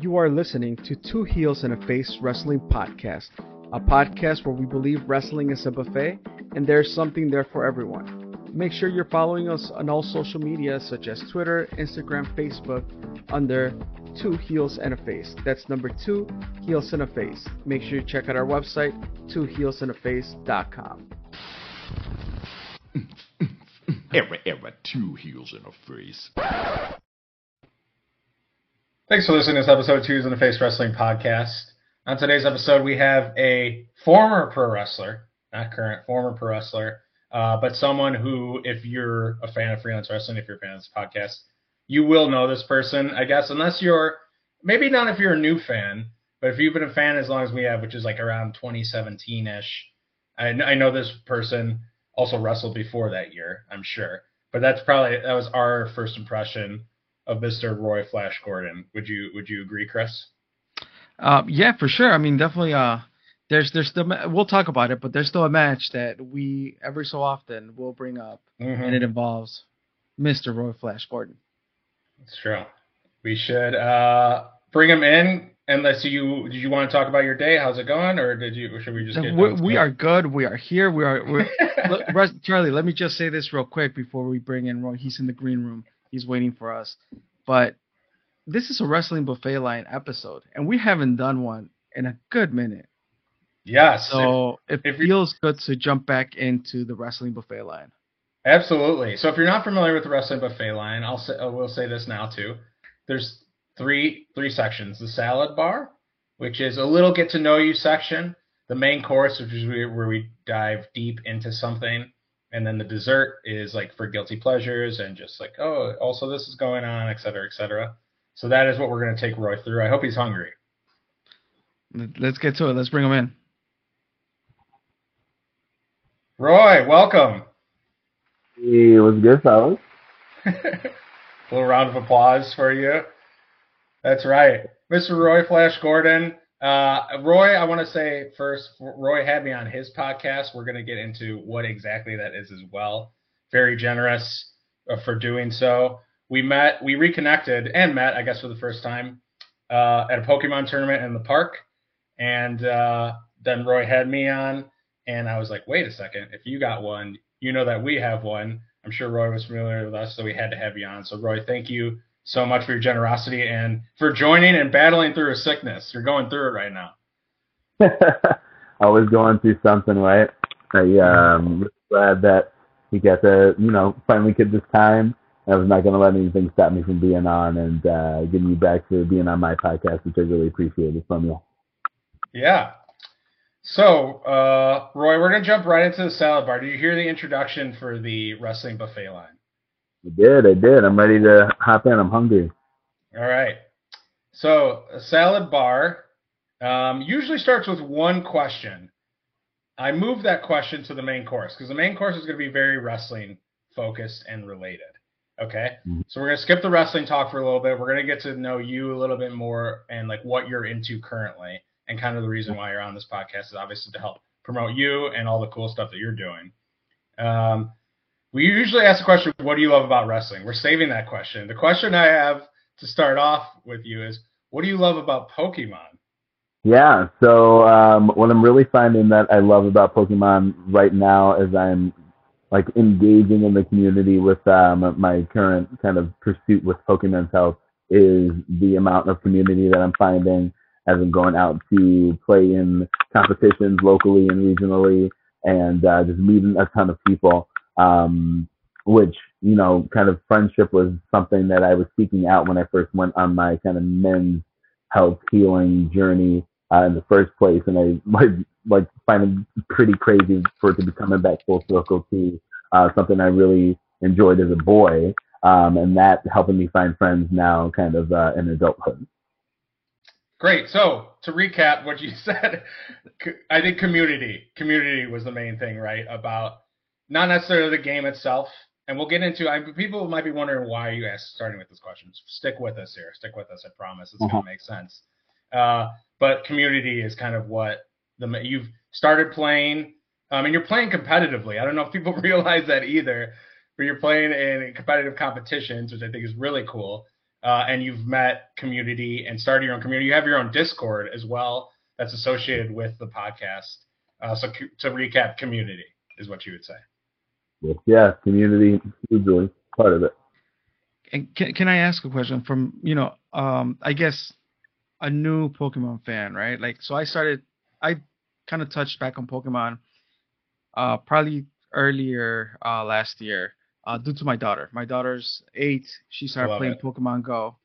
You are listening to Two Heels and a Face Wrestling Podcast, a podcast where we believe wrestling is a buffet and there's something there for everyone. Make sure you're following us on all social media such as Twitter, Instagram, Facebook under Two Heels and a Face. That's number two, Heels and a Face. Make sure you check out our website, twoheelsandaface.com. Ever, ever, two heels and a face. Thanks for listening to this episode of Twos in the Face Wrestling Podcast. On today's episode, we have a former pro wrestler, not current, former pro wrestler, uh, but someone who, if you're a fan of freelance wrestling, if you're a fan of this podcast, you will know this person, I guess, unless you're maybe not if you're a new fan, but if you've been a fan as long as we have, which is like around 2017 ish. I, I know this person also wrestled before that year, I'm sure, but that's probably that was our first impression of Mr. Roy Flash Gordon. Would you would you agree, Cris? Uh, yeah, for sure. I mean, definitely. Uh, there's there's still we'll talk about it, but there's still a match that we every so often will bring up, Mhm. and it involves Mr. Roy Flash Gordon. It's true. We should uh, bring him in. Unless you did you want to talk about your day? How's it going, or did you? Or should we just get? we, we are good. We are here. We are. We're, Look, Charley, let me just say this real quick before we bring in Roy. He's in the green room. He's waiting for us. But this is a wrestling buffet line episode, and we haven't done one in a good minute. Yeah. So it if feels good to jump back into the wrestling buffet line. Absolutely. So if you're not familiar with the wrestling buffet line, I'll say I will say this now too. There's three three sections: the salad bar, which is a little get to know you section, the main course, which is where we dive deep into something, and then the dessert is like for guilty pleasures and just like oh, also this is going on, et cetera, et cetera. So that is what we're going to take Roy through. I hope he's hungry. Let- Let's get to it. Let's bring him in. Roy, welcome. Hey, what's good, fellas? A little round of applause for you. That's right. Mr. Roy Flash Gordon. Uh, Roy, I want to say first, Roy had me on his podcast. We're going to get into what exactly that is as well. Very generous uh, for doing so. We met, we reconnected and met, I guess, for the first time uh, at a Pokemon tournament in the park. And uh, then Roy had me on, and I was like, wait a second, if you got one, you know that we have one. I'm sure Roy was familiar with us, so we had to have you on. So, Roy, thank you so much for your generosity and for joining and battling through a sickness. You're going through it right now. I was going through something, right? I um glad that we got to, you know, finally get this time. I was not going to let anything stop me from being on and uh, getting you back to being on my podcast, which I really appreciated from you. Yeah. So, uh, Roy, we're going to jump right into the salad bar. Did you hear the introduction for the wrestling buffet line? I did, I did. I'm ready to hop in. I'm hungry. All right. So, a salad bar um, usually starts with one question. I moved that question to the main course because the main course is going to be very wrestling focused and related. Okay. Mhm. So, we're going to skip the wrestling talk for a little bit. We're going to get to know you a little bit more and like what you're into currently. And kind of the reason why you're on this podcast is obviously to help promote you and all the cool stuff that you're doing. Um, we usually ask the question, what do you love about wrestling? We're saving that question. The question I have to start off with you is, what do you love about Pokemon? Yeah. So um, what I'm really finding that I love about Pokemon right now is I'm like engaging in the community with um, my current kind of pursuit with PokéMen's Health is the amount of community that I'm finding as I'm going out to play in competitions locally and regionally and uh, just meeting a ton of people. Um, which you know, kind of friendship was something that I was seeking out when I first went on my kind of men's health healing journey uh, in the first place, and I like like find it pretty crazy for it to be coming back full circle to uh, something I really enjoyed as a boy, um, and that helping me find friends now, kind of uh, in adulthood. Great. So to recap what you said, I think community, community was the main thing, right? About not necessarily the game itself, and we'll get into. I, people might be wondering why you asked starting with this question. Stick with us here. Stick with us. I promise it's Uh-huh. gonna make sense. Uh, but community is kind of what the you've started playing. Um, and you're playing competitively. I don't know if people realize that either, but you're playing in competitive competitions, which I think is really cool. uh, and you've met community and started your own community. You have your own Discord as well that's associated with the podcast. Uh, so co- to recap, community is what you would say. Yes, yeah, community hugely part of it. And can, can I ask a question from you know um I guess a new Pokemon fan right like so I started I kind of touched back on Pokemon uh probably earlier uh last year uh due to my daughter my daughter's eight she started playing it. Pokemon Go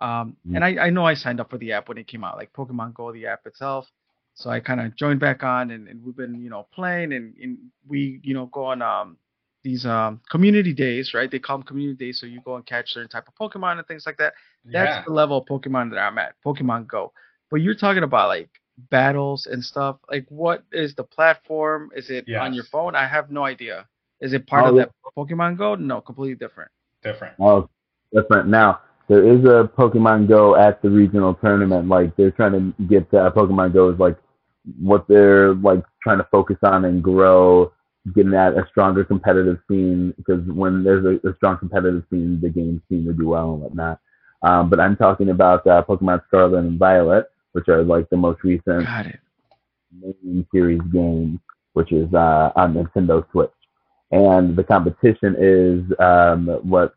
um Mm. and I I know I signed up for the app when it came out like Pokemon Go the app itself so I kind of joined back on and, and we've been you know playing and, and we you know go on um these um community days, right? They call them community days, so you go and catch certain type of Pokemon and things like that. That's yeah. the level of Pokemon that I'm at, Pokemon Go. But you're talking about like battles and stuff. Like, what is the platform? Is it on your phone? I have no idea. Is it part Oh, of that Pokemon Go? No, completely different. different. Oh, different. Now there is a Pokemon Go at the regional tournament. Like they're trying to get uh, Pokemon Go is like what they're like trying to focus on and grow, getting at a stronger competitive scene. Because when there's a, a strong competitive scene, the games seem to do well and whatnot. Um, but I'm talking about uh, Pokemon Scarlet and Violet, which are like the most recent main series game, which is uh, on Nintendo Switch. And the competition is um, what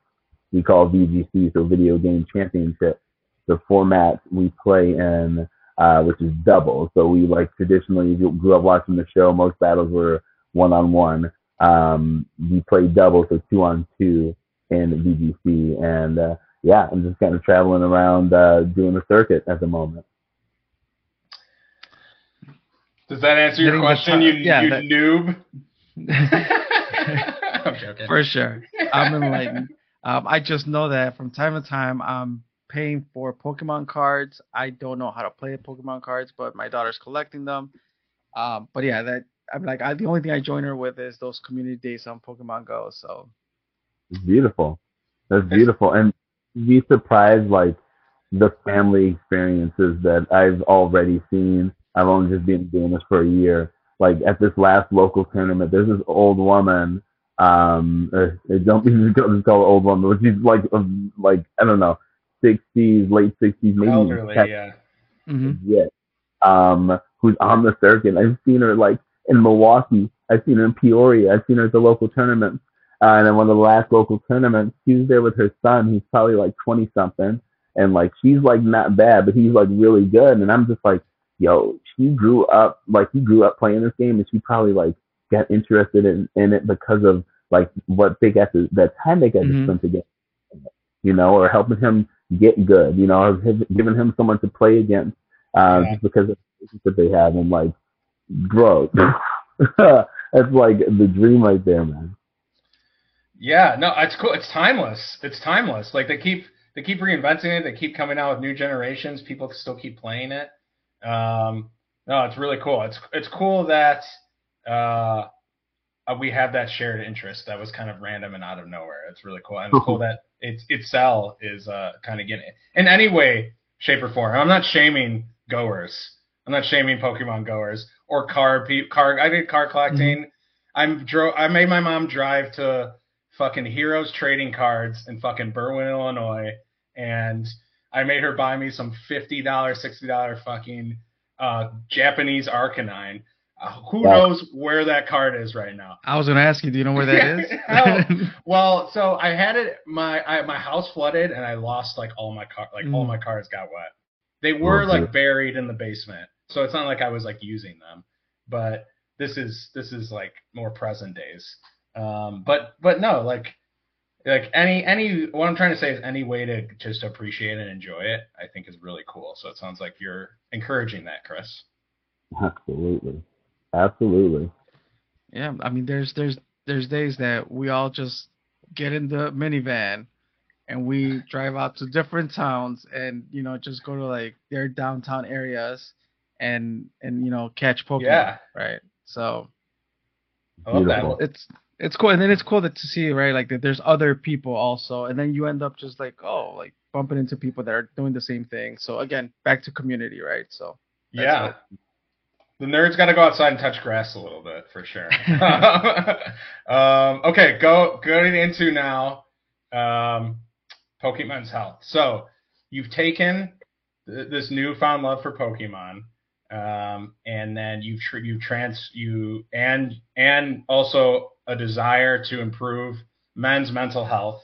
we call VGC, so Video Game Championship. The format we play in, uh, which is double. So we like traditionally grew up watching the show. Most battles were one on one. Um, we play double, so two on two in the VGC. And uh, yeah, I'm just kind of traveling around uh, doing the circuit at the moment. Does that answer your Getting question, ti- you, yeah, you that- noob? I'm. For sure. I'm enlightened. Um, I just know that from time to time I'm paying for Pokemon cards. I don't know how to play Pokemon cards, but my daughter's collecting them. Um, but yeah, that I'm like I, the only thing I join her with is those community days on Pokemon Go. So It's beautiful. That's beautiful. And be surprised like the family experiences that I've already seen. I've only just been doing this for a year. Like at this last local tournament, there's this old woman. Um, uh, don't be just call her old woman, but she's like, um, like I don't know, sixties, late sixties, maybe Elderly, even yeah. mhm. yeah. Um, who's on the circuit. I've seen her like in Milwaukee. I've seen her in Peoria. I've seen her at the local tournaments. Uh, and then one of the last local tournaments, she was there with her son. He's probably like 20 something. And like, she's like not bad, but he's like really good. And I'm just like, yo, she grew up, like, he grew up playing this game and she probably like got interested in, in it because of like what they got to, that time they got Mhm. to spend together, you know, or helping him get good, you know, or giving him someone to play against uh, Yeah. just because of the relationship they have and like, bro, that's like the dream right there, man. Yeah, no, it's cool. It's timeless. It's timeless. Like they keep they keep reinventing it. They keep coming out with new generations. People still keep playing it. Um, no, it's really cool. It's it's cool that uh, we have that shared interest that was kind of random and out of nowhere. It's really cool. And it's cool that it's Itzel is uh, kind of getting it in any way, shape, or form. I'm not shaming goers. I'm not shaming Pokemon goers or car pe- car. I did car collecting. I'm dro- I made my mom drive to fucking Heroes Trading Cards in fucking Berwyn, Illinois, and I made her buy me some fifty dollar, sixty dollar fucking uh, Japanese Arcanine. Uh, who Wow. knows where that card is right now? I was gonna ask you, do you know where that is? Well, so I had it. My I, my house flooded, and I lost like all my car. Like all Mm. my cards got wet. They were Oh, like buried in the basement, so it's not like I was like using them. But this is this is like more present days. Um, but but no, like like any any what I'm trying to say is any way to just appreciate and enjoy it, I think is really cool. So it sounds like you're encouraging that, Cris. Absolutely. Absolutely. yeah, I mean, there's there's there's days that we all just get in the minivan and we drive out to different towns and you know just go to like their downtown areas and and you know catch Pokemon. Yeah. Right. So I love that. It's it's cool, and then it's cool that to see right like that there's other people also, and then you end up just like oh like bumping into people that are doing the same thing. So again, back to community, right? So that's yeah. The nerds got to go outside and touch grass a little bit for sure. um, okay, go going into now. Um, PokéMen's Health. So you've taken th- this newfound love for Pokemon, um, and then you tr- you trans you and and also a desire to improve men's mental health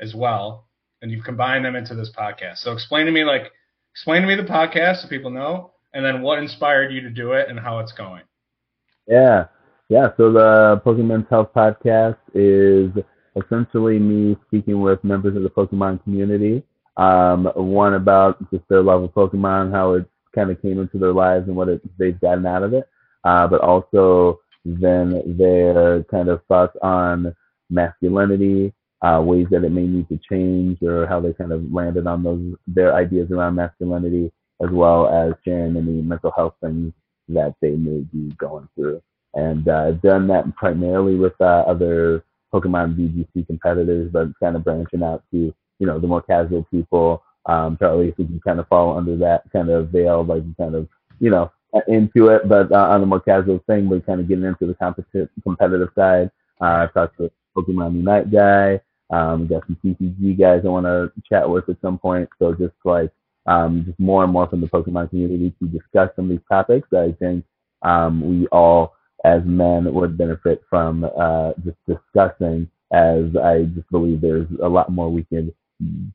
as well, and you've combined them into this podcast. So explain to me like explain to me the podcast so people know, and then what inspired you to do it and how it's going. Yeah, yeah. So the Pokemon Health podcast is essentially me speaking with members of the Pokemon community. Um, one about just their love of Pokemon, how it kind of came into their lives and what it, they've gotten out of it, uh, but also then their kind of thoughts on masculinity, uh, ways that it may need to change, or how they kind of landed on those their ideas around masculinity, as well as sharing any mental health things that they may be going through. And uh, done that primarily with uh, other Pokemon VGC competitors, but kind of branching out to you know the more casual people. Um, Charley, if we can kind of fall under that kind of veil, like kind of you know into it, but uh, on the more casual thing, we're kind of getting into the competitive competitive side. Uh, I've talked to Pokemon Unite guy. Um, got some TCG guys I want to chat with at some point. So just like um, just more and more from the Pokemon community to discuss some of these topics that I think um, we all as men would benefit from uh, just discussing as I just believe there's a lot more we can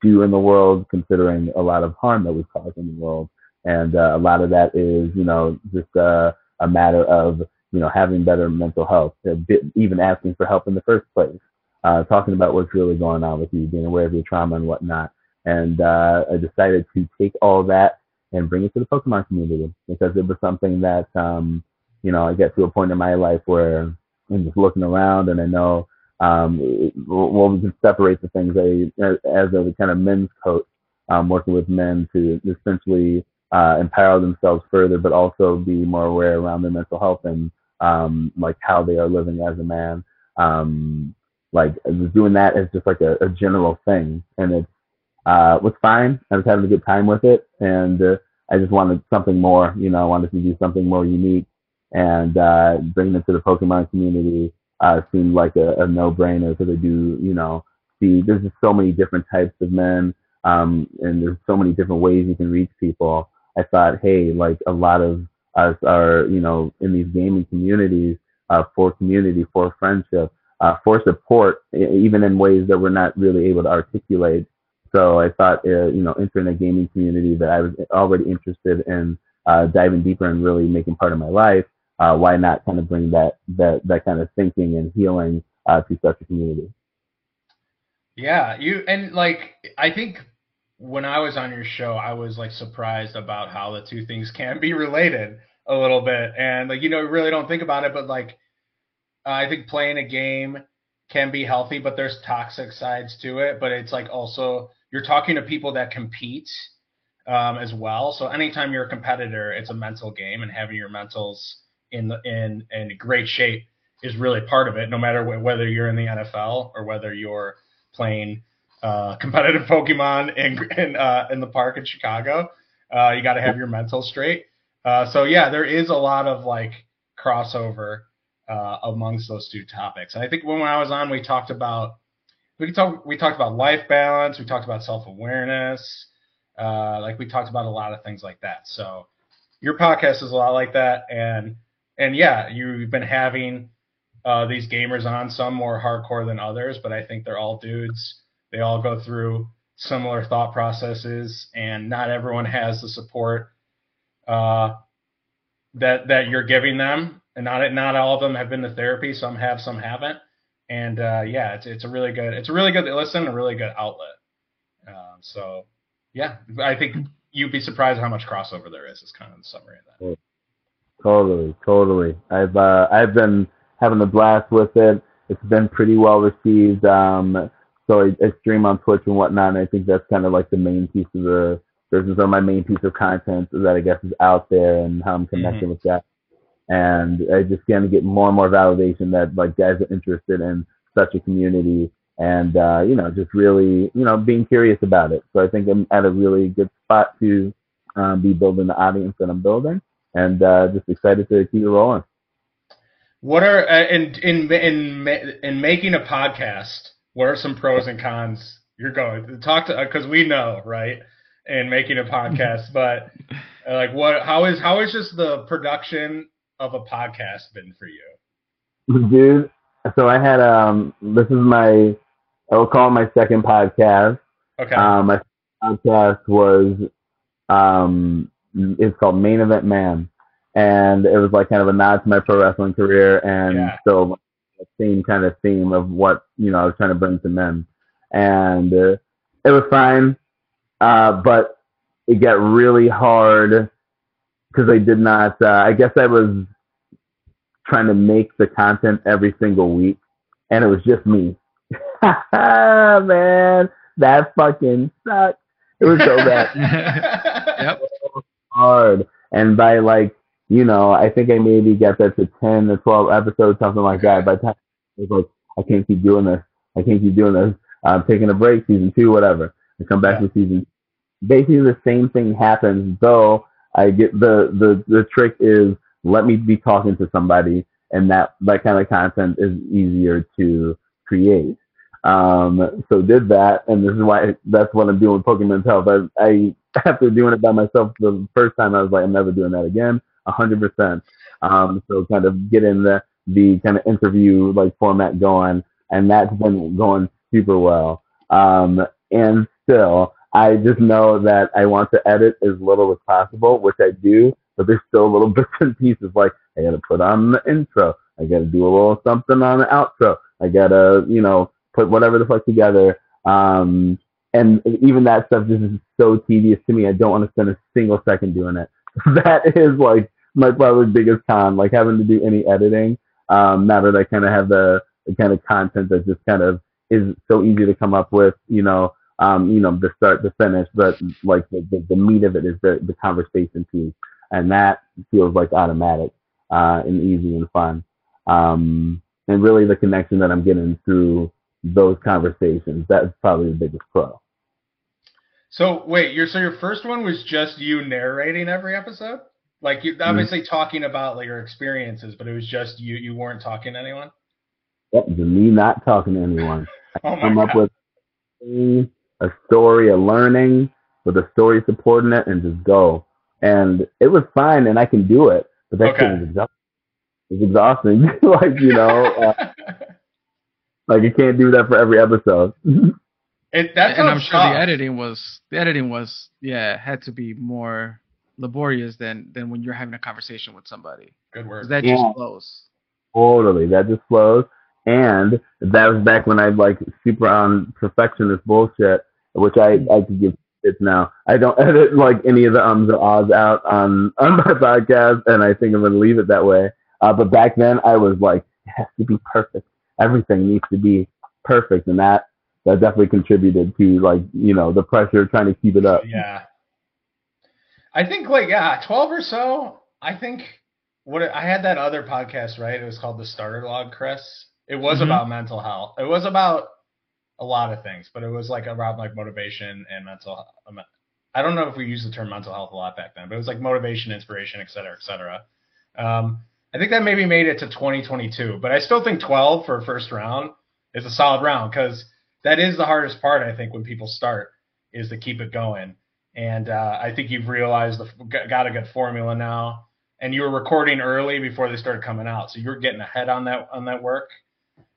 do in the world considering a lot of harm that we cause in the world. And uh, a lot of that is, you know, just uh, a matter of, you know, having better mental health, bit, even asking for help in the first place, uh, talking about what's really going on with you, being aware of your trauma and whatnot. And uh, I decided to take all that and bring it to the Pokemon community because it was something that, um, you know, I get to a point in my life where I'm just looking around and I know, um, well, we can separate the things I, as a kind of men's coach, um, working with men to essentially uh, empower themselves further, but also be more aware around their mental health and um, like how they are living as a man. Um, like doing that is just like a, a general thing, and it uh, was fine. I was having a good time with it, and uh, I just wanted something more. You know, I wanted to do something more unique and uh, bringing it to the Pokemon community uh, seemed like a, a no-brainer because I do, you know, see there's just so many different types of men, um, and there's so many different ways you can reach people. I thought, hey, like a lot of us are, you know, in these gaming communities uh, for community, for friendship, uh, for support, even in ways that we're not really able to articulate. So I thought, uh, you know, entering a gaming community that I was already interested in uh, diving deeper and really making part of my life uh, why not kind of bring that that that kind of thinking and healing uh, to such a community? Yeah, you and like I think when I was on your show, I was like surprised about how the two things can be related a little bit, and like you know, really don't think about it, but like I think playing a game can be healthy, but there's toxic sides to it. But it's like also you're talking to people that compete um, as well. So anytime you're a competitor, it's a mental game, and having your mentals in the, in in great shape is really part of it. No matter wh- whether you're in the NFL or whether you're playing uh, competitive Pokemon in in, uh, in the park in Chicago, uh, you got to have your mental straight. Uh, so yeah, there is a lot of like crossover uh, amongst those two topics. And I think when I was on, we talked about we talk we talked about life balance, we talked about self awareness, uh, like we talked about a lot of things like that. So your podcast is a lot like that, and and yeah, you've been having uh, these gamers on, some more hardcore than others, but I think they're all dudes. They all go through similar thought processes, and not everyone has the support uh, that that you're giving them, and not not all of them have been to therapy. Some have, some haven't, and uh, yeah, it's it's a really good it's a really good listen, a really good outlet. Um, so yeah, I think you'd be surprised how much crossover there is. Is kind of the summary of that. Totally, totally. I've uh, I've been having a blast with it. It's been pretty well received. Um, so I, I stream on Twitch and whatnot. And I think that's kind of like the main piece of the business or my main piece of content that I guess is out there and how I'm connecting mm-hmm. with that. And I just kind of get more and more validation that like guys are interested in such a community and uh, you know just really you know being curious about it. So I think I'm at a really good spot to um, be building the audience that I'm building and uh, just excited to keep it rolling. What are uh, in in in in making a podcast? What are some pros and cons You're going to talk to because we know, right? And making a podcast, but uh, like, what? How is how is just the production of a podcast been for you? Dude, so I had um this is my I will call it my second podcast. Okay. Um my podcast was um it's called Main Event Man. And it was like kind of a nod to my pro wrestling career and Yeah. still the same kind of theme of what, you know, I was trying to bring to men. And uh, it was fine. Uh but it got really hard because I did not uh, I guess I was trying to make the content every single week, and it was just me. Man, that fucking sucked. It was so bad, Yep. Hard. And by like, you know, I think I maybe got that to ten or twelve episodes, something like that. By the time was like, I can't keep doing this. I can't keep doing this. I'm taking a break, season two, whatever. I come back with season. Basically, the same thing happens, though. I get the the the trick is let me be talking to somebody, and that that kind of content is easier to create. Um, so did that, and this is why that's what I'm doing with Pokemon Health. I, I after doing it by myself the first time, I was like, I'm never doing that again, a hundred percent. Um, so kind of getting the the kind of interview like format going, and that's been going super well. Um, and still, I just know that I want to edit as little as possible, which I do, but there's still little bits and pieces like I gotta put on the intro, I gotta do a little something on the outro, I gotta, you know, put whatever the fuck together. Um, and even that stuff just is so tedious to me. I don't want to spend a single second doing it. that is like my probably biggest con, like having to do any editing. Um, now that I kind of have the, the kind of content that just kind of is so easy to come up with, you know, um, you know, the start to finish, but like the, the, the meat of it is the, the conversation piece. And that feels like automatic, uh, and easy and fun. Um, and really the connection that I'm getting through those conversations, that's probably the biggest pro. So wait, your so your first one was just you narrating every episode, like you obviously talking about like your experiences, but it was just you. You weren't talking to anyone. Yep, me not talking to anyone. Oh my come up with a story, a learning with a story supporting it, and just go. And it was fine, and I can do it. But that Okay. shit was exhausting. It's exhausting. like you know, uh, like you can't do that for every episode. it that and I'm sounds sure tough. the editing was the editing was yeah had to be more laborious than than when you're having a conversation with somebody Good 'Cause word. that Yeah. just flows. totally, that just flows. And that was back when I like super on perfectionist bullshit, which I I could give it now. I don't edit like any of the ums or ahs out on on my podcast, and I think I'm gonna leave it that way. Uh, but back then, I was like, it has to be perfect. Everything needs to be perfect, and that that definitely contributed to like you know the pressure trying to keep it up. Yeah. I think like yeah, twelve or so. I think what I had that other podcast right. It was called the Starter Log, Cris. It was Mhm. about mental health. It was about a lot of things, but it was like around like motivation and mental. um, I don't know if we used the term mental health a lot back then, but it was like motivation, inspiration, et cetera, et cetera. Um, I think that maybe made it to 2022, but I still think 12 for a first round is a solid round because that is the hardest part. I think when people start is to keep it going, and uh, I think you've realized the got a good formula now. And you were recording early before they started coming out, so you're getting ahead on that on that work.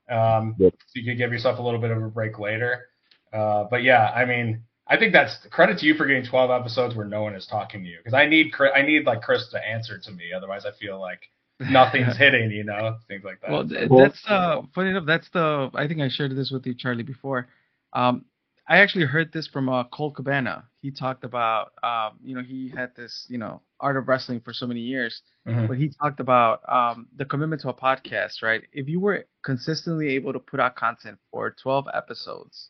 Um, Yep. So you could give yourself a little bit of a break later. Uh, but yeah, I mean, I think that's credit to you for getting 12 episodes where no one is talking to you because I need I need like Cris to answer to me, otherwise I feel like nothing's hitting, you know, things like that. Well, th- Well- that's uh, funny enough. That's the I think I shared this with you, Charley, before. Um, I actually heard this from uh, Colt Cabana. He talked about, um, you know, he had this, you know, art of wrestling for so many years, Mhm. but he talked about um, the commitment to a podcast, right? If you were consistently able to put out content for 12 episodes,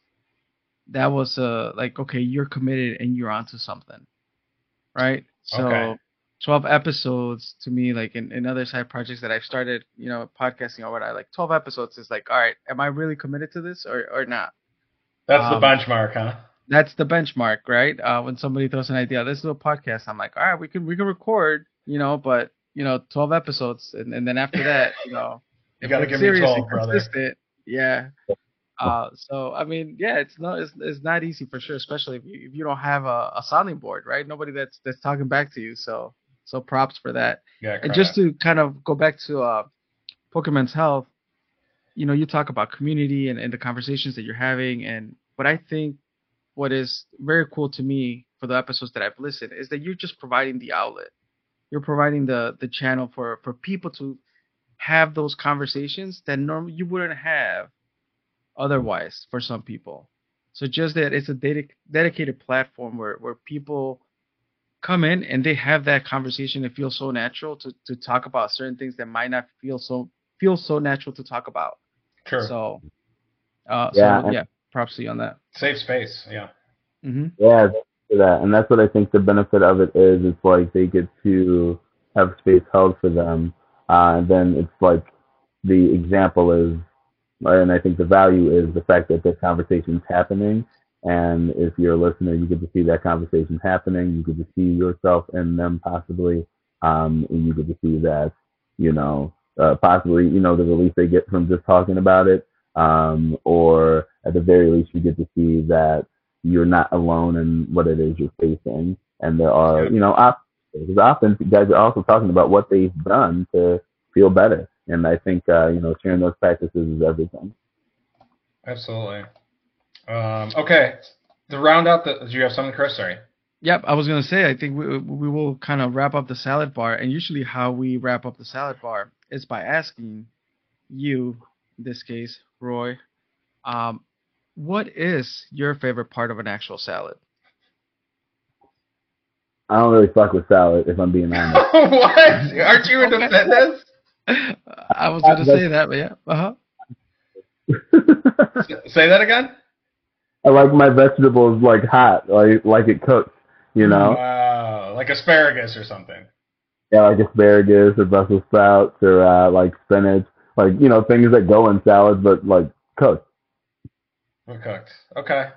that was uh, like, okay, you're committed and you're onto something, right? So. Okay. 12 episodes to me like in, in other side projects that i've started you know podcasting or what i like 12 episodes is like all right am i really committed to this or, or not That's um, the benchmark, huh? that's the benchmark right uh, when somebody throws an idea let's do a podcast i'm like all right we can we can record you know but you know 12 episodes and, and then after that you know You gotta give me 12, and brother. yeah Uh, so I mean, yeah, it's not it's, it's not easy for sure, especially if you if you don't have a, a sounding board, right? Nobody that's that's talking back to you. So so props for that. Yeah, And just to kind of go back to uh, PokéMen's Health, you know, you talk about community and, and the conversations that you're having, and what I think what is very cool to me for the episodes that I've listened is that you're just providing the outlet. You're providing the the channel for for people to have those conversations that normally you wouldn't have otherwise for some people. So just that it's a dedic- dedicated platform where where people come in and they have that conversation. It feels so natural to to talk about certain things that might not feel so feel so natural to talk about. Sure. So, uh, Yeah, so yeah, props to you on that. Safe space. Yeah. hmm Yeah, for that, and that's what I think the benefit of it is. It's like they get to have space held for them, uh, and then it's like the example is, and I think the value is the fact that the conversation's happening. And if you're a listener, you get to see that conversation happening. You get to see yourself in them possibly, um, and you get to see that, you know, uh, possibly, you know, the relief they get from just talking about it, um, or at the very least, you get to see that you're not alone in what it is you're facing. And there are, you know, because often guys are also talking about what they've done to feel better. And I think, uh, you know, sharing those practices is everything. Absolutely. Um, okay. To round out the, do you have something, Cris? Sorry. Yep, I was gonna say I think we we will kind of wrap up the salad bar, and usually how we wrap up the salad bar is by asking you, in this case, Roy, um, what is your favorite part of an actual salad? I don't really fuck with salad, if I'm being honest. what? Aren't you into Okay. fitness? I was gonna say that, but yeah, uh huh. Say that again. I like my vegetables like hot, like like it cooked, you know? Wow. Like asparagus or something. Yeah, like asparagus or Brussels sprouts or uh, like spinach, like you know things that go in salads, but like cooked. We're cooked. Okay.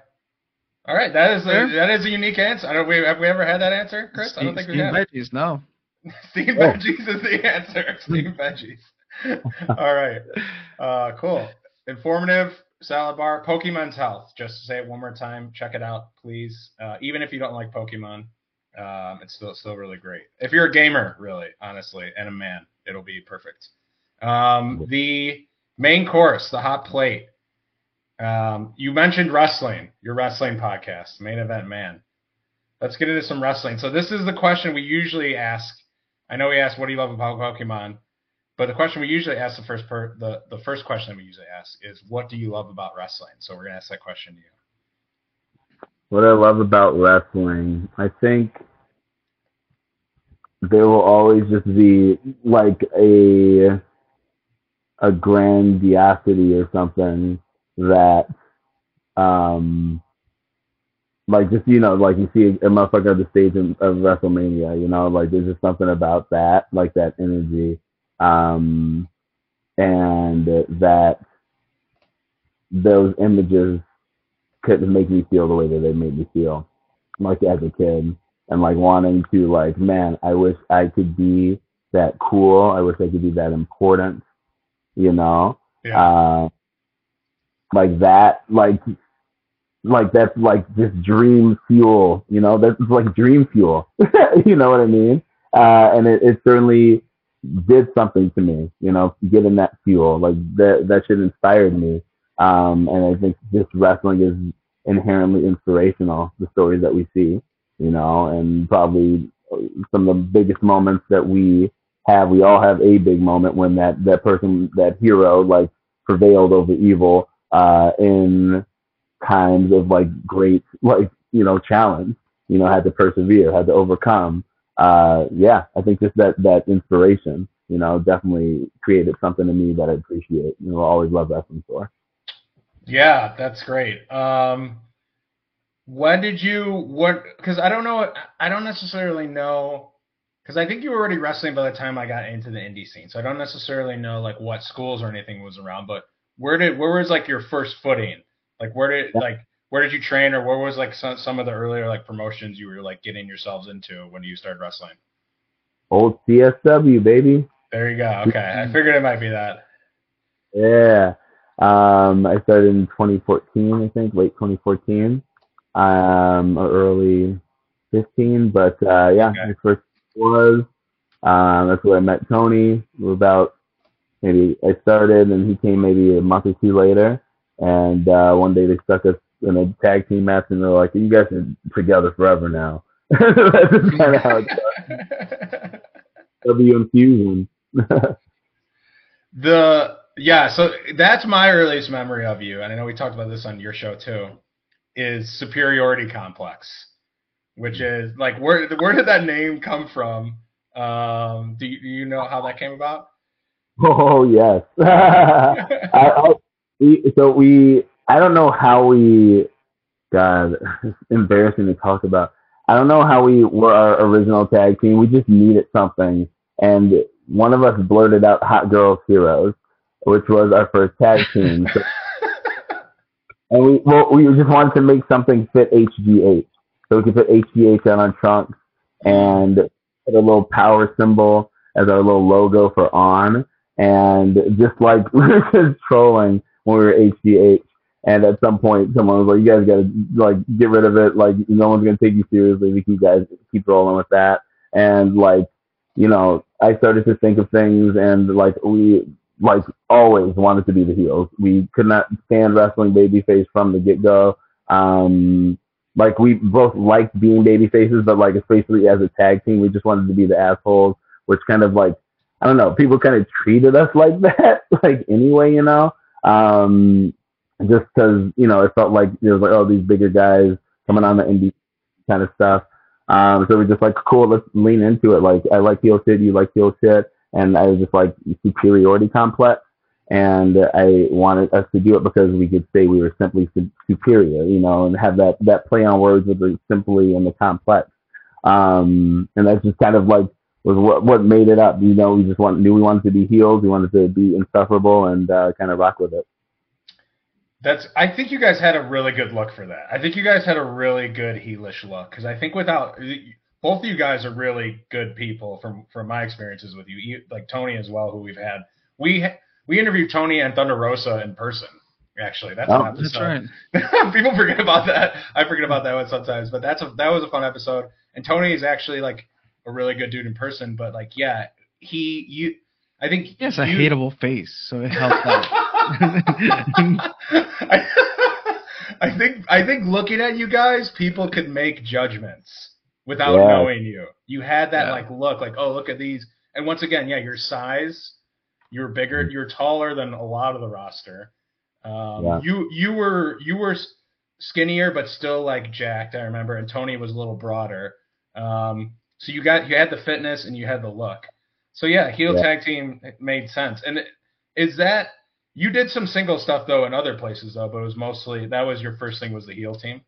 All right. That is a, Fair. that is a unique answer. I don't. We, have we ever had that answer, Cris? I don't think we Steamed have. veggies, no. Steamed Oh. veggies is the answer. Steamed veggies. All right. Uh, cool. Informative salad bar. PokéMen's Health. Just to say it one more time. Check it out, please. Uh, even if you don't like Pokemon, um, it's still still really great. If you're a gamer, really, honestly, and a man, it'll be perfect. Um, the main course, the hot plate. Um, you mentioned wrestling, your wrestling podcast, Main Event Man. Let's get into some wrestling. So this is the question we usually ask. I know we ask, "What do you love about Pokemon?" But the question we usually ask the first per the the first question that we usually ask is, "What do you love about wrestling?" So we're gonna ask that question to you. What I love about wrestling, I think there will always just be like a a grandiosity or something that um like just you know like you see a motherfucker at the stage of, of WrestleMania, you know, like there's just something about that, like that energy, um, and that those images could make me feel the way that they made me feel, like as a kid, and like wanting to like, man, I wish I could be that cool. I wish I could be that important, you know. Yeah. Uh, like that, like, like that's like just dream fuel, you know. That's like dream fuel, you know what I mean? Uh, and it, it certainly did something to me, you know, getting that fuel, like that that shit inspired me. Um, and I think just wrestling is inherently inspirational. The stories that we see, you know, and probably some of the biggest moments that we have. We all have a big moment when that that person, that hero, like prevailed over evil uh, in times of like great, like you know, challenge. You know, had to persevere, had to overcome. Uh, yeah, I think just that that inspiration, you know, definitely created something in me that I appreciate. You know, I always love wrestling for. Yeah, that's great. Um, when did you what? Because I don't know. I don't necessarily know. Because I think you were already wrestling by the time I got into the indie scene, so I don't necessarily know like what schools or anything was around. But where did where was like your first footing? Like where did Yeah. like where did you train, or what was like some some of the earlier like promotions you were like getting yourselves into when you started wrestling? Old CSW, baby. There you go. Okay, I figured it might be that. Yeah. Um, I started in 2014, I think, late 2014, um, or early 15. But uh, yeah, Okay. my first was um, that's where I met Tony. About maybe I started, and he came maybe a month or two later. And uh, one day they stuck us in a tag team match, and they're like, "You guys are together forever now." that's kind of how it goes. W Infusion. the yeah, so that's my earliest memory of you, and I know we talked about this on your show too. Is superiority complex, which is like where where did that name come from? Um, do you, do you know how that came about? oh yes. I, I, we, so we, I don't know how we, God, it's embarrassing to talk about. I don't know how we were our original tag team. We just needed something, and one of us blurted out "Hot Girls Heroes," which was our first tag team. So, and we, well, we just wanted to make something fit HGH, so we could put HGH on our trunks and put a little power symbol as our little logo for on and just like we were just trolling when we were HGH. And at some point, someone was like, "You guys got to like get rid of it. Like, no one's gonna take you seriously if you guys keep rolling with that." And like, you know, I started to think of things, and like we like always wanted to be the heels. We could not stand wrestling babyface from the get go. Um, like we both liked being baby faces, but like especially as a tag team, we just wanted to be the assholes, which kind of like I don't know, people kind of treated us like that, like anyway, you know, um, just because you know it felt like it was like oh these bigger guys coming on the indie kind of stuff. Um, so we're just like cool, let's lean into it. Like I like heel shit, you like heel shit, and I was just like superiority complex. And I wanted us to do it because we could say we were simply superior, you know, and have that, that play on words with the simply and the complex. Um, and that's just kind of like was what what made it up. You know, we just want knew we wanted to be heels, we wanted to be insufferable, and uh, kind of rock with it. That's. I think you guys had a really good look for that. I think you guys had a really good heelish look because I think without both of you guys are really good people from from my experiences with you, like Tony as well, who we've had. We we interviewed Tony and Thunder Rosa in person. Actually, that's Oh, an That's right. People forget about that. I forget about that one sometimes, but that's a that was a fun episode. And Tony is actually like a really good dude in person, but like yeah, he you I think He has a hateable face, so it helps out. I, I think I think looking at you guys, people could make judgments without Yeah. knowing you. You had that Yeah. like look, like oh look at these. And once again, yeah, your size, you're bigger, you're taller than a lot of the roster. Um, Yeah. You you were you were skinnier but still like jacked. I remember, and Tony was a little broader. Um, so you got you had the fitness and you had the look. So yeah, heel Yeah. tag team made sense. And is that you did some single stuff though in other places though, but it was mostly that was your first thing was the heel team.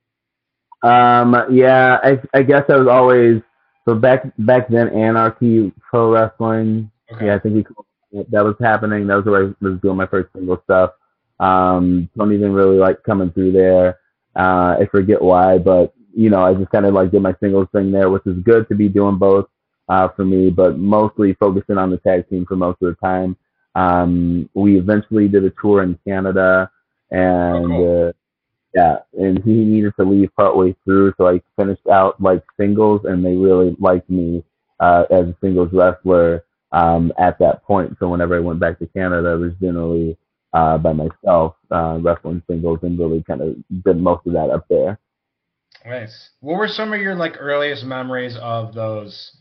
Um, yeah, I I guess I was always so back back then Anarchy Pro Wrestling. Okay. Yeah, I think we that was happening. That was where I was doing my first single stuff. Um, Tony didn't really like coming through there. Uh, I forget why, but you know, I just kind of like did my singles thing there, which is good to be doing both uh, for me, but mostly focusing on the tag team for most of the time. Um, we eventually did a tour in Canada, and Oh, cool. uh, yeah, and he needed to leave partway through, so I finished out like singles, and they really liked me uh, as a singles wrestler um, at that point. So whenever I went back to Canada, I was generally uh, by myself uh, wrestling singles, and really kind of did most of that up there. Nice. What were some of your like earliest memories of those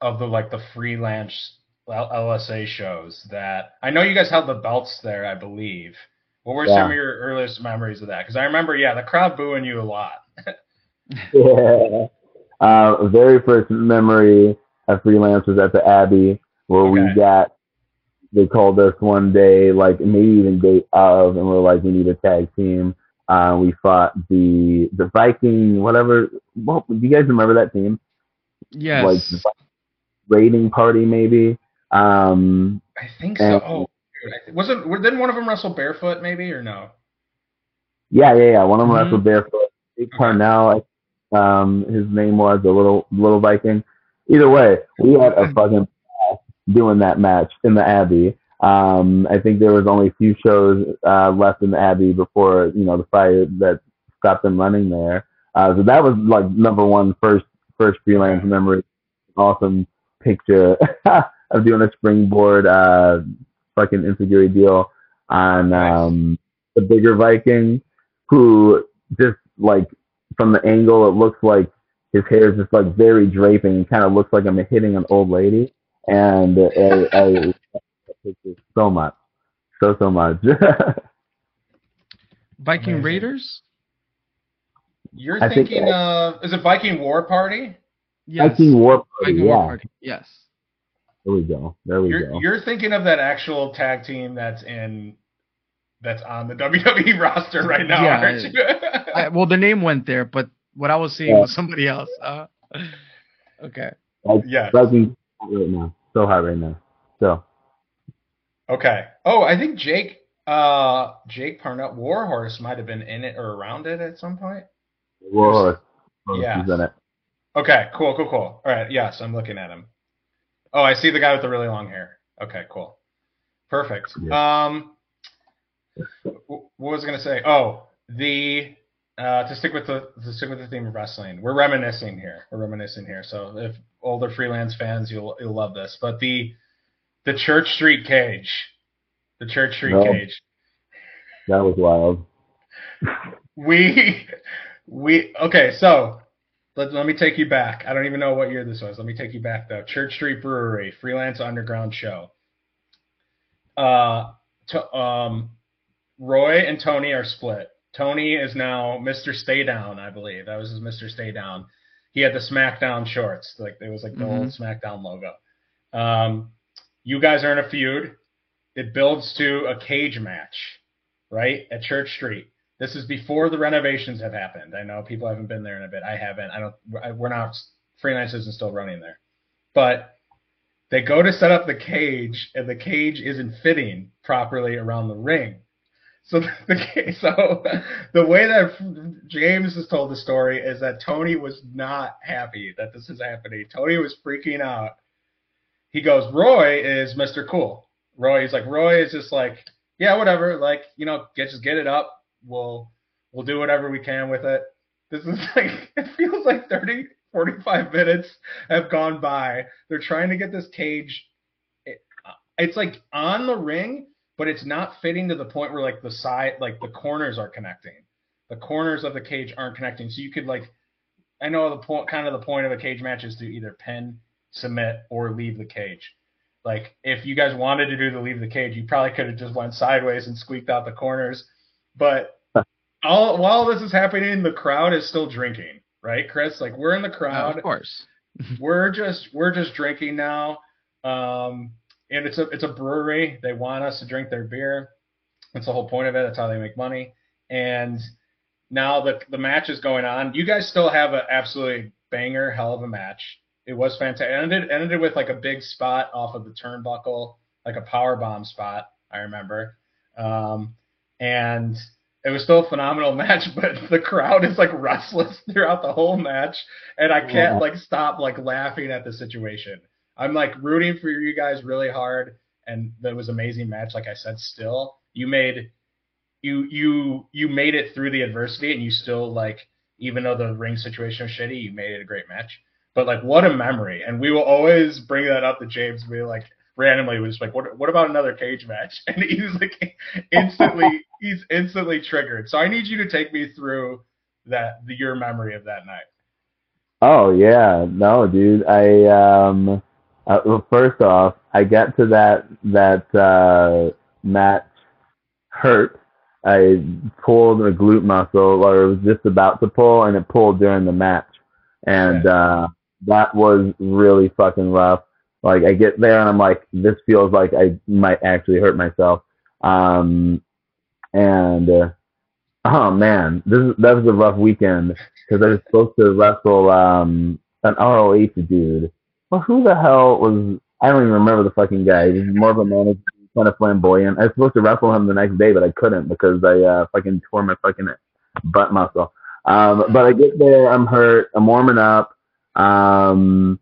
of the like the freelance LSA shows that I know you guys held the belts there, I believe. What were some of your earliest memories of that? Because I remember, yeah, the crowd booing you a lot. Yeah. Uh, very first memory of freelance was at the Abbey, where Okay. we got. They called us one day, like maybe even day of, and we're like, we need a tag team. Uh, we fought the the Viking, whatever. What do you guys remember that team? Yes. Like raiding party, maybe. Um, I think so. And- Oh, dude, wasn't were- didn't one of them wrestle barefoot maybe or no? yeah, yeah, yeah. One of them Mhm. wrestled barefoot. Big Okay. Parnell, um, his name was the little little Viking. Either way, we had a fucking doing that match in the Abbey. Um, I think there was only a few shows uh, left in the Abbey before you know the fire that stopped them running there. Uh, so that was like number one first first freelance memory. Awesome picture of doing a springboard uh, fucking insecurity deal on um, the bigger Viking, who just like from the angle it looks like his hair is just like very draping and kind of looks like I'm hitting an old lady. And I, I so much, so so much. Viking. Raiders. You're I think- thinking of is it Viking War Party? Yes. Viking War Party, Viking War. Party. Yes. There we go. There we You're go. you're thinking of that actual tag team that's in that's on the WWE roster right now, Yeah, aren't you? I, well, the name went there, but what I was seeing Yeah. was somebody else. Uh, okay. yes. Viking hot right now. So hot right now. So Okay. Oh, I think Jake uh Jake Parnell Warhorse might have been in it or around it at some point. War Horse Yeah. is in it. Okay, cool, cool, cool. All right, yes, I'm looking at him. Oh, I see the guy with the really long hair. Okay, cool. Perfect. Um what was I gonna say? Oh, the uh to stick with the to stick with the theme of wrestling. We're reminiscing here. We're reminiscing here. So if older freelance fans you'll you'll love this. But the the Church Street cage. The Church Street No. cage. That was wild. we we okay so let, let me take you back. I don't even know what year this was. Let me take you back though. Church street brewery freelance underground show. Uh to, um roy and tony are split. Tony is now mr stay down i believe. That was his mr stay down. He had the smackdown shorts. Like it was like the old smackdown logo. Um you guys are in a feud. It builds to a cage match right at church street this is before the renovations have happened. I know people haven't been there in a bit. I haven't. I don't. I, we're not. Freelance isn't still running there, but they go to set up the cage, and the cage isn't fitting properly around the ring. So the so the way that James has told the story is that Tony was not happy that this is happening. Tony was freaking out. He goes, Roy is Mr. Cool. Roy, he's like, Roy is just like, yeah, whatever. Like, you know, get just get it up we'll we'll do whatever we can with it. This is like it feels like 30 45 minutes have gone by. They're trying to get this cage it, uh, it's like on the ring, but it's not fitting to the point where like the side like the corners are connecting. The corners of the cage aren't connecting. So you could like I know the point kind of the point of a cage match is to either pin, submit, or leave the cage. Like if you guys wanted to do the leave the cage, you probably could have just went sideways and squeaked out the corners. But all while this is happening, the crowd is still drinking, right, Cris? Like we're in the crowd, of course. we're just we're just drinking now. Um, and it's a it's a brewery. They want us to drink their beer. That's the whole point of it. That's how they make money. And now the the match is going on. You guys still have an absolutely banger, hell of a match. It was fantastic. It ended ended with like a big spot off of the turnbuckle, like a power bomb spot. I remember. Um, and it was still a phenomenal match, but the crowd is like restless throughout the whole match, and I can't like stop like laughing at the situation. I'm like rooting for you guys really hard, and that was an amazing match. Like I said, still you made you you you made it through the adversity, and you still like even though the ring situation was shitty, you made it a great match. But like what a memory, and we will always bring that up to James. and Be like randomly was like, what what about another cage match? And he's like instantly he's instantly triggered. So I need you to take me through that your memory of that night. Oh yeah, no, dude. I um, uh, well, first off, I got to that that uh, match hurt. I pulled a glute muscle, or it was just about to pull, and it pulled during the match, and uh, that was really fucking rough. Like I get there and I'm like, this feels like I might actually hurt myself. Um, and uh, oh man, this is, that was a rough weekend because I was supposed to wrestle um an ROH dude. Well, who the hell was? I don't even remember the fucking guy. He's more of a manager, kind of flamboyant. I was supposed to wrestle him the next day, but I couldn't because I uh, fucking tore my fucking butt muscle. Um, but I get there, I'm hurt, I'm warming up, um,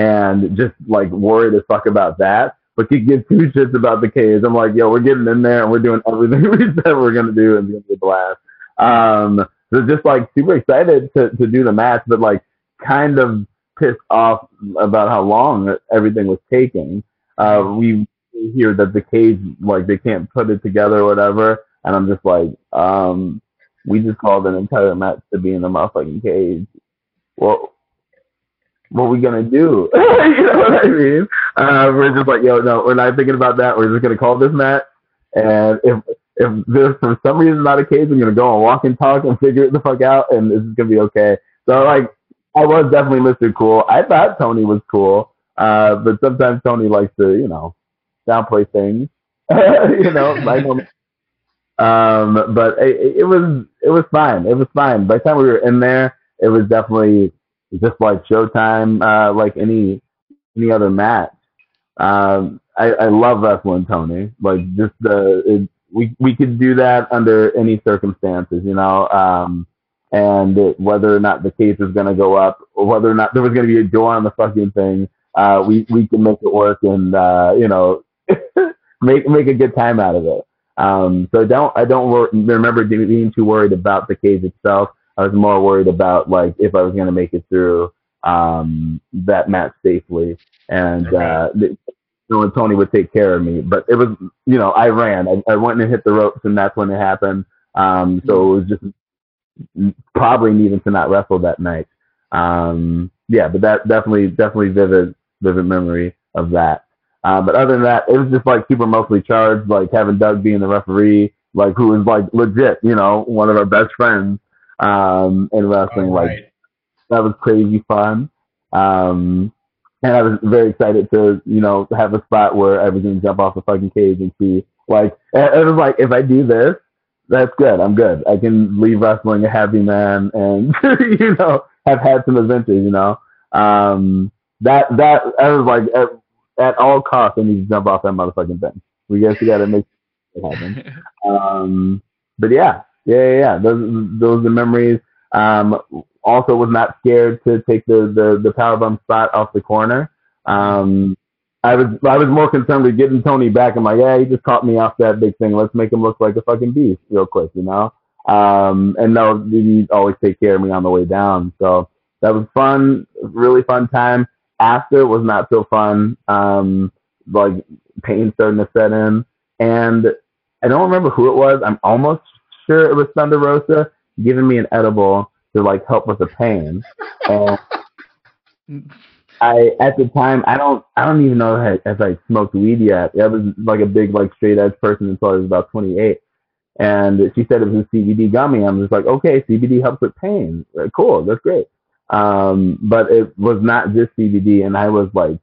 and just like worried as fuck about that. but could give two shits about the cage. I'm like, yo, we're getting in there and we're doing everything we said we're gonna do and it's gonna be a blast. Um, so just like super excited to to do the match, but like kind of pissed off about how long everything was taking. Uh, we hear that the cage like they can't put it together or whatever, and I'm just like, um, we just called an entire match to be in the motherfucking cage. Well, what we gonna do? you know what I mean? Uh, we're just like, yo, no, we're not thinking about that. We're just gonna call this match, and if if there's for some reason not a case, I'm gonna go and walk and talk and figure it the fuck out, and this is gonna be okay. So like, I was definitely Mr. Cool. I thought Tony was cool, uh, but sometimes Tony likes to, you know, downplay things. you know, like, um, but it, it was it was fine. It was fine. By the time we were in there, it was definitely just like Showtime, uh, like any any other match. Um, I, I love wrestling Tony. Like just the it, we we could do that under any circumstances, you know. Um, and it, whether or not the case is going to go up, or whether or not there was going to be a door on the fucking thing, uh, we we can make it work and uh, you know make make a good time out of it. Um, so don't I don't wor- remember being too worried about the cage itself. I was more worried about like if I was going to make it through um, that match safely, and Okay. uh, the, Tony would take care of me. But it was you know I ran, I, I went and hit the ropes, and that's when it happened. Um, so it was just probably needing to not wrestle that night. Um, yeah, but that definitely definitely vivid vivid memory of that. Uh, but other than that, it was just like super mostly charged, like having Doug being the referee, like who was like legit, you know, one of our best friends um, in wrestling. All Like that was crazy fun. Um, and I was very excited to, you know, have a spot where I was to jump off the fucking cage and see, like, it was like, if I do this, that's good. I'm good. I can leave wrestling a happy man and, you know, have had some adventures, you know. Um, that, that, I was like, at, at all costs, I need to jump off that motherfucking thing. We guess we got to make it happen. Um, but yeah, yeah, yeah. Those those are memories. Um, also was not scared to take the the the power bomb spot off the corner. Um, I was I was more concerned with getting Tony back. I'm like, yeah, he just caught me off that big thing. Let's make him look like a fucking beast real quick, you know. Um, and no, he always take care of me on the way down. So that was fun, really fun time. After it was not so fun. Um, like pain starting to set in, and I don't remember who it was. I'm almost sure it was Thunder Rosa giving me an edible to like help with the pain. And I at the time I don't I don't even know if I, if I smoked weed yet. I was like a big like straight edge person until I was about 28. And she said it was a CBD gummy. I'm just like, okay, CBD helps with pain. Like, cool, that's great. Um, but it was not just CBD, and I was like,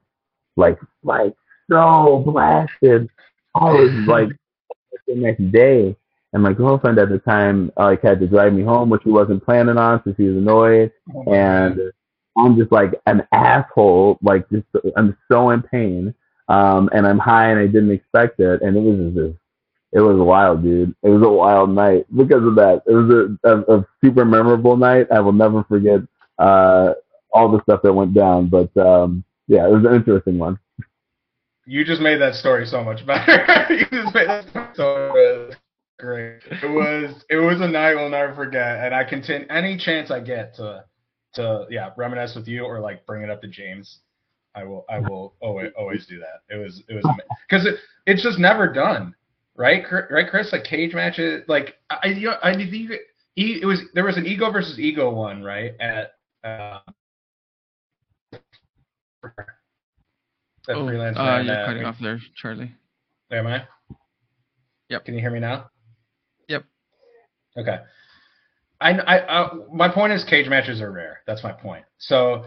like, like so blasted. I was like the next day, and my girlfriend at the time like had to drive me home, which she wasn't planning on, so she was annoyed and I'm just like an asshole, like just I'm so in pain, um, and I'm high and I didn't expect it, and it was just it was wild, dude. It was a wild night because of that. It was a, a, a super memorable night. I will never forget uh, all the stuff that went down, but um, yeah, it was an interesting one. You just made that story so much better. you just made that story so. Great. It was it was a night we'll never forget, and I continue any chance I get to to yeah reminisce with you or like bring it up to James. I will I will always always do that. It was it was because it, it's just never done, right? Right, Cris? Like cage matches, like I you know, I think you- it was there was an ego versus ego one, right? At uh, that Oh, freelance uh, you're cutting off there, Charley. Am I? Yep. Can you hear me now? Okay. I, I, I my point is cage matches are rare. That's my point. So,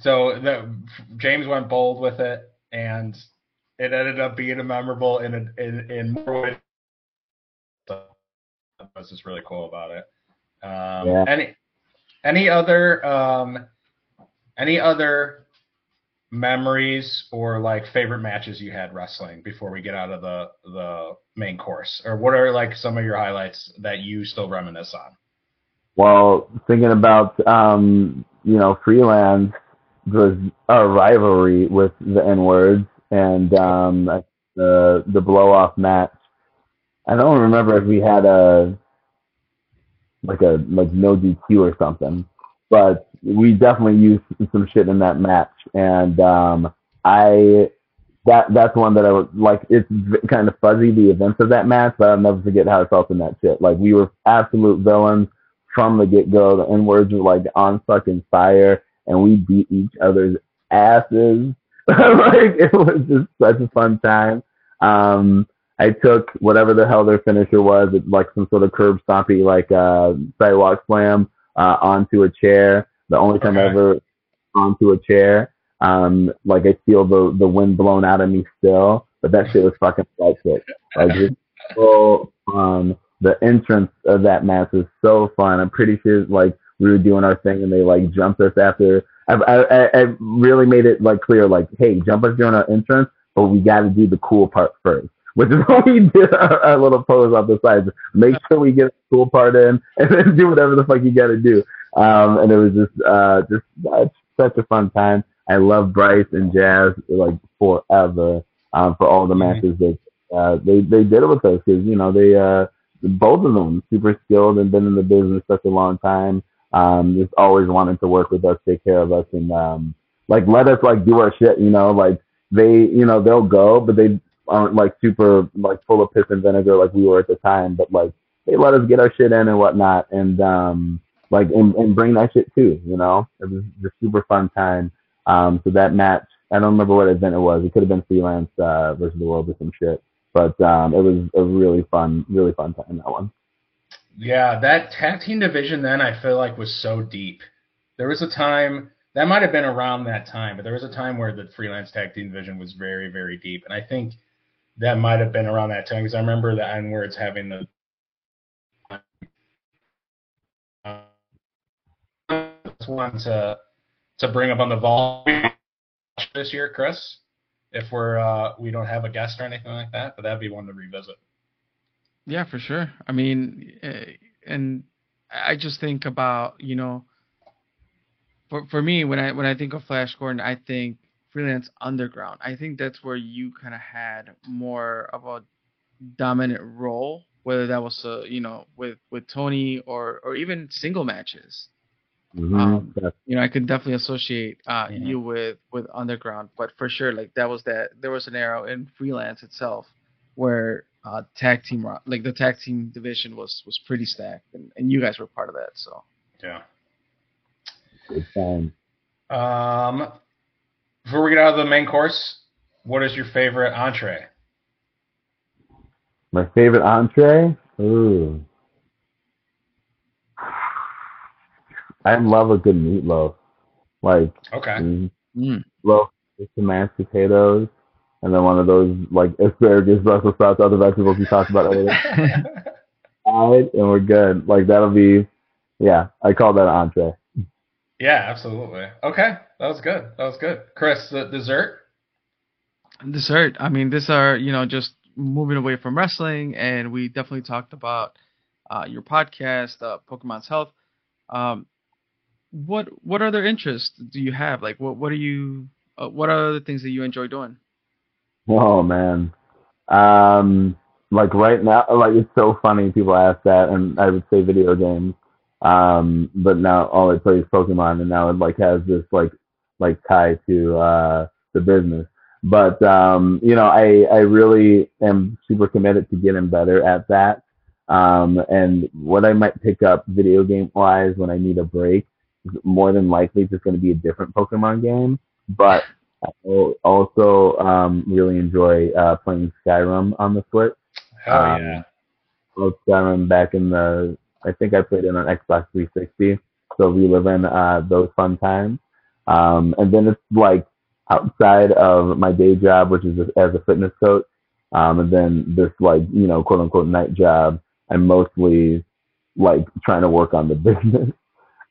so the James went bold with it, and it ended up being a memorable in a, in in more ways. So That's just really cool about it. Um, Yeah. Any any other um, any other memories or like favorite matches you had wrestling before we get out of the the main course? Or what are like some of your highlights that you still reminisce on? Well, thinking about um, you know freelance was a rivalry with the N words, and um, the the blow off match. I don't remember if we had a like a like no DQ or something, but we definitely used some shit in that match, and um, I that that's one that I would like. It's kind of fuzzy the events of that match, but I'll never forget how I felt in that shit. Like we were absolute villains from the get go. The N words were like on fucking fire, and we beat each other's asses. like it was just such a fun time. Um, I took whatever the hell their finisher was, it, like some sort of curb stompy, like uh, sidewalk slam, uh, onto a chair. The only time Okay. I ever onto a chair. Um, like I feel the the wind blown out of me still, but that shit was fucking electric. Like it's so fun. The entrance of that match was so fun. I'm pretty sure like we were doing our thing and they like jumped us after. I I, I- really made it like clear, like, hey, jump us during our entrance, but we got to do the cool part first. Which is we did our, our little pose off the side. Make sure we get the cool part in, and then do whatever the fuck you got to do. Um, and it was just uh, just such, such a fun time. I love Bryce and Jazz like forever um, for all the Mhm. matches that uh, they they did it with us because you know they uh, both of them super skilled and been in the business such a long time. Um, just always wanted to work with us, take care of us, and um, like let us like do our shit. You know, like they you know they'll go, but they aren't like super like full of piss and vinegar like we were at the time. But like they let us get our shit in and whatnot, and um, like and, and bring that shit too. You know, it was just super fun time. Um, so that match, I don't remember what event it was. It could have been freelance uh, versus the world or some shit. But um, it was a really fun, really fun time that one. Yeah, that tag team division then I feel like was so deep. There was a time that might have been around that time, but there was a time where the freelance tag team division was very, very deep, and I think that might have been around that time because I remember the N words having the. Just want to to bring up on the volume this year, Cris. If we're uh, we don't have a guest or anything like that, but that'd be one to revisit. Yeah, for sure. I mean, eh, and I just think about you know, for for me when I when I think of Flash Gordon, I think freelance underground. I think that's where you kind of had more of a dominant role, whether that was uh, you know with with Tony or or even single matches. Mm-hmm. Um, You know, I could definitely associate uh, Mhm. you with with underground, but for sure, like that was that there was an era in freelance itself where uh, tag team like the tag team division was was pretty stacked, and, and you guys were part of that. So Yeah. good time. Um, before we get out of the main course, what is your favorite entree? My favorite entree? Ooh. I love a good meatloaf. Like Okay. mm, mm. loaf with some mashed potatoes and then one of those like asparagus, Brussels sprouts, other vegetables we talked about earlier. Side, and we're good. Like that'll be yeah, I call that an entree. yeah, absolutely. Okay, that was good. That was good. Cris, the dessert? dessert. I mean, these are you know just moving away from wrestling, and we definitely talked about uh, your podcast, uh, PokéMen's Health. Um, what what other interests do you have? Like, what what are you? Uh, what are other things that you enjoy doing? Oh man. Um like right now like it's so funny people ask that and I would say video games. Um but now all I play is Pokemon and now it like has this like like tie to uh the business. But um, you know, I I really am super committed to getting better at that. Um and what I might pick up video game wise when I need a break more than likely just gonna be a different Pokemon game. But I also um, really enjoy uh, playing Skyrim on the Switch. Hell Um, yeah. Played Skyrim back in the, I think I played it on Xbox 360, so we reliving uh, those fun times. Um, and then it's like outside of my day job, which is as a fitness coach, um, and then this like you know quote unquote night job, I'm mostly like trying to work on the business.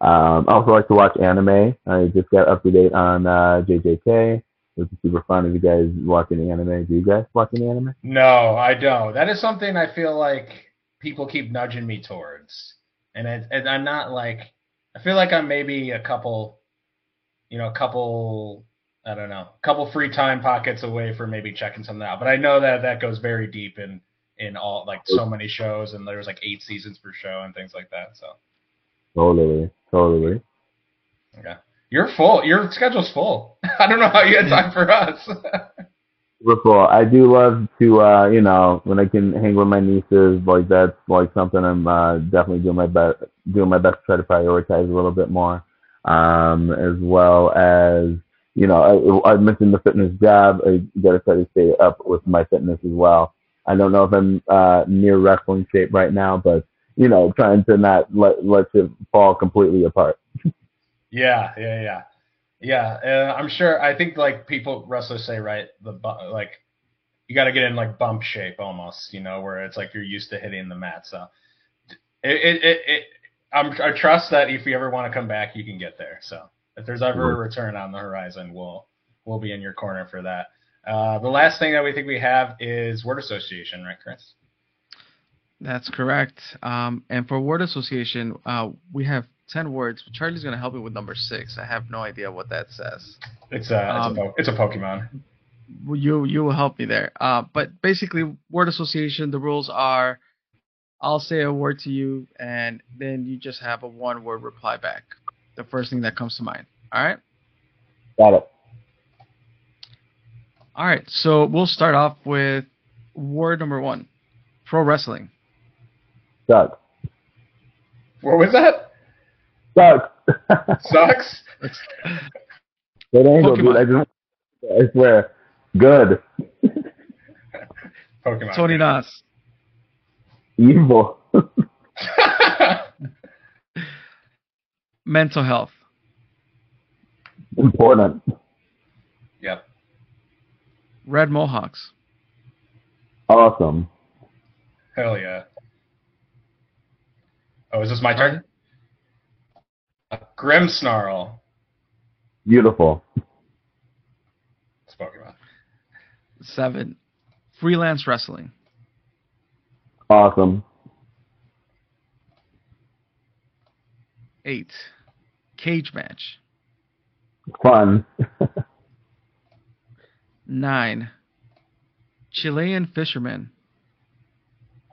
Um, I also like to watch anime. I just got up to date on uh, JJK, which is super fun. If you guys watch any anime, do you guys watch any anime? No, I don't. That is something I feel like people keep nudging me towards, and it, and I'm not like I feel like I'm maybe a couple, you know, a couple I don't know, a couple free time pockets away from maybe checking something out. But I know that that goes very deep in in all like so many shows, and there's like eight seasons per show and things like that. So Totally, totally. yeah, you're full. Your schedule's full. I don't know how you had time for us. Wonderful. I do love to, uh, you know, when I can hang with my nieces, like that's like something I'm uh, definitely doing my best, doing my best to try to prioritize a little bit more, um, as well as, you know, I, I mentioned the fitness job. I got to try to stay up with my fitness as well. I don't know if I'm uh, near wrestling shape right now, but you know, trying to not let let it fall completely apart. yeah, yeah, yeah. Yeah, uh, I'm sure. I think like people wrestlers say right, the like you got to get in like bump shape almost, you know, where it's like you're used to hitting the mat. So it it it, it I'm, I trust that if you ever want to come back, you can get there. So if there's ever a return on the horizon, we'll we'll be in your corner for that. Uh, the last thing that we think we have is word association, right, Cris? That's correct. Um, and for word association, uh, we have 10 words. Charley's going to help me with number six. I have no idea what that says. It's a, Um, it's, a po- it's a Pokemon. You you will help me there. Uh, but basically, word association. The rules are, I'll say a word to you, and then you just have a one word reply back. The first thing that comes to mind. All right. Got it. All right. So we'll start off with word number one. Pro wrestling. Sucks. What was that? Sucks. Sucks. Good angle, dude. Pokemon. I just, I swear. Good. Pokemon. Tony Nas. Evil. Mental health. Important. yep. Red Mohawks. Awesome. Hell yeah. Oh, is this my turn? Grimmsnarl. Beautiful. It's Pokemon. Seven. Freelance wrestling. Awesome. Eight. Cage match. Fun. Nine. Chilean fisherman.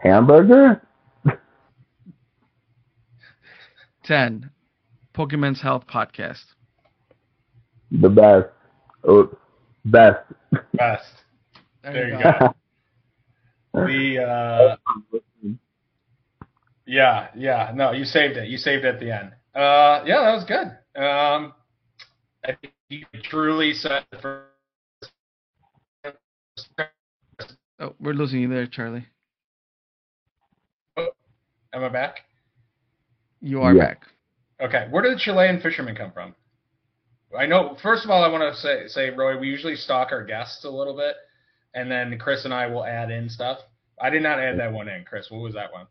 Hamburger? Ten. PokéMen's Health podcast. The best. Oh, best. Best. There you go. The uh, yeah, yeah. No, you saved it. You saved it at the end. Uh, yeah, that was good. Um, I think you truly said the first. Oh, we're losing you there, Charley. Oh, am I back? You are Yeah. back. Okay. Where did the Chilean fishermen come from? I know. First of all, I want to say, say, Roy, we usually stalk our guests a little bit, and then Cris and I will add in stuff. I did not add that one in, Cris. What was that one?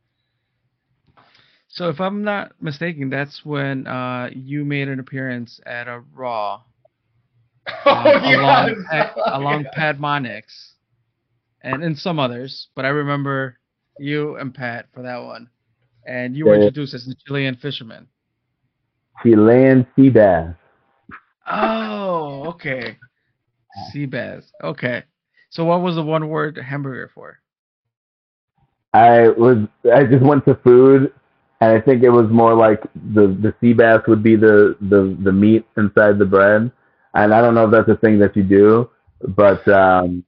So if I'm not mistaken, that's when uh, you made an appearance at a Raw Oh, um, along, yes. Pat, Oh, along yes. Pat Monix, and and some others, but I remember you and Pat for that one, and you were introduced as a Chilean fisherman. Chilean sea bass. Oh, okay. Sea bass. Okay. So what was the one word hamburger for? I was I just went to food and I think it was more like the the sea bass would be the the the meat inside the bread. And I don't know if that's a thing that you do, but um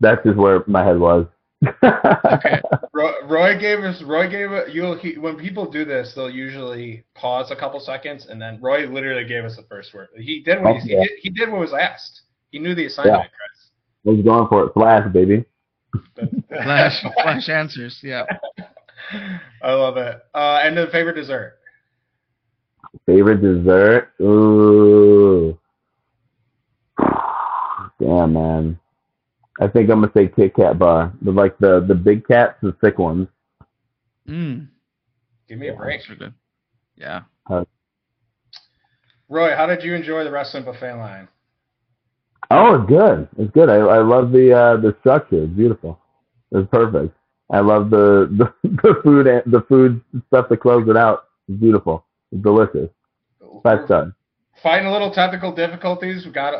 that's just where my head was. Okay. Roy, Roy gave us. Roy gave it. You'll he, when people do this, they'll usually pause a couple seconds, and then Roy literally gave us the first word. He did what he, he, did, he did what was asked. He knew the assignment, I was going for it. Flash, baby. Flash, flash answers. Yeah. I love it. Uh, and the favorite dessert. Favorite dessert? Ooh. Damn, man. I think I'm gonna say Kit Kat bar. The like the the big cats, the thick ones. Mm. Give me a break. Those good. Yeah. Roy, how did you enjoy the wrestling buffet line? Oh, it's good. It's good. I I love the uh the structure. It's beautiful. It's perfect. I love the the, the food and the food stuff to close it out. It's beautiful. It's delicious. Five stars. Fighting a little technical difficulties. We got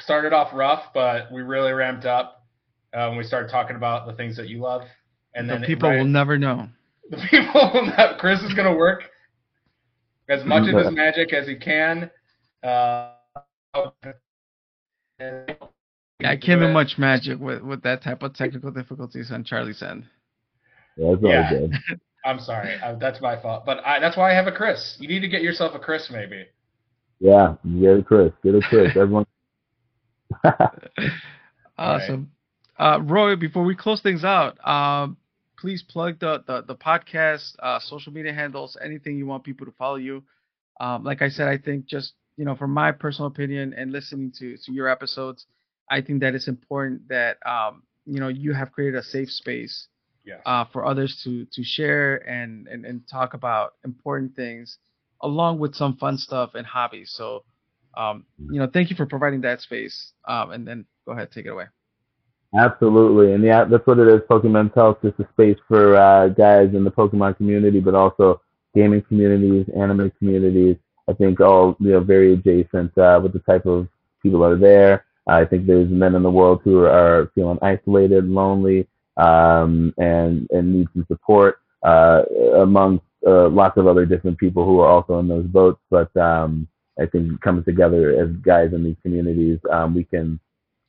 started off rough, but we really ramped up uh, when we started talking about the things that you love. And The then people right- will never know. the people will not, Cris is going to work as much of his magic as he can. Uh, I can't do much magic with, with that type of technical difficulties on Charley's end. Yeah, that's Yeah. good. I'm sorry, uh, that's my fault. But I, that's why I have a Cris. You need to get yourself a Cris, maybe. Yeah, get a Cris. Get a Cris. Everyone. Awesome. Uh, Roy, before we close things out, um, please plug the, the, the podcast, uh, social media handles, anything you want people to follow you. Um, like I said, I think just, you know, from my personal opinion and listening to, to your episodes, I think that it's important that, um, you know, you have created a safe space Yes. uh, for others to to share and, and and talk about important things along with some fun stuff and hobbies so um, you know thank you for providing that space um, and then go ahead take it away Absolutely, and yeah, that's what it is. Pokemon Health, just a space for uh, guys in the Pokemon community, but also gaming communities, anime communities. I think all you know very adjacent uh, with the type of people that are there. I think there's men in the world who are feeling isolated, lonely, um, and and need some support uh, amongst uh, lots of other different people who are also in those boats. But um, I think coming together as guys in these communities, um, we can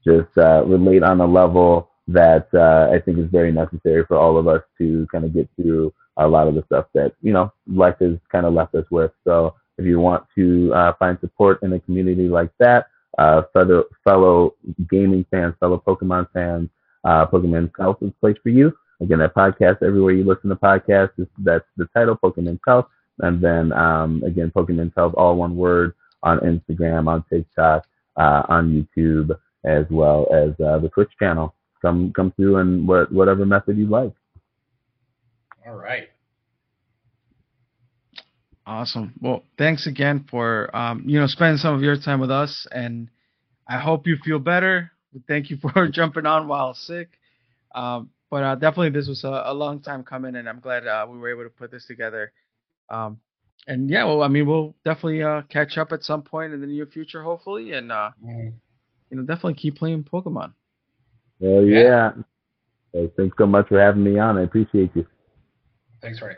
just uh, relate on a level that uh, I think is very necessary for all of us to kind of get through a lot of the stuff that you know life has kind of left us with. So if you want to uh, find support in a community like that, uh, fellow fellow gaming fans, fellow Pokemon fans, uh, Pokemon Health is the place for you. Again, that podcast everywhere you listen to podcasts, is, that's the title, Pokemon Health. And then um, again, Pokemon Health, all one word, on Instagram, on TikTok, uh, on YouTube, as well as uh, the Twitch channel. Come come through and what, whatever method you like. All right. awesome well thanks again for um, you know spending some of your time with us and i hope you feel better thank you for jumping on while sick um, but uh, definitely this was a, a long time coming and i'm glad uh, we were able to put this together um, and yeah well i mean we'll definitely uh, catch up at some point in the near future hopefully and uh, Mhm. you know definitely keep playing pokemon Well, Yeah. yeah. So thanks so much for having me on. I appreciate you. Thanks, Ray.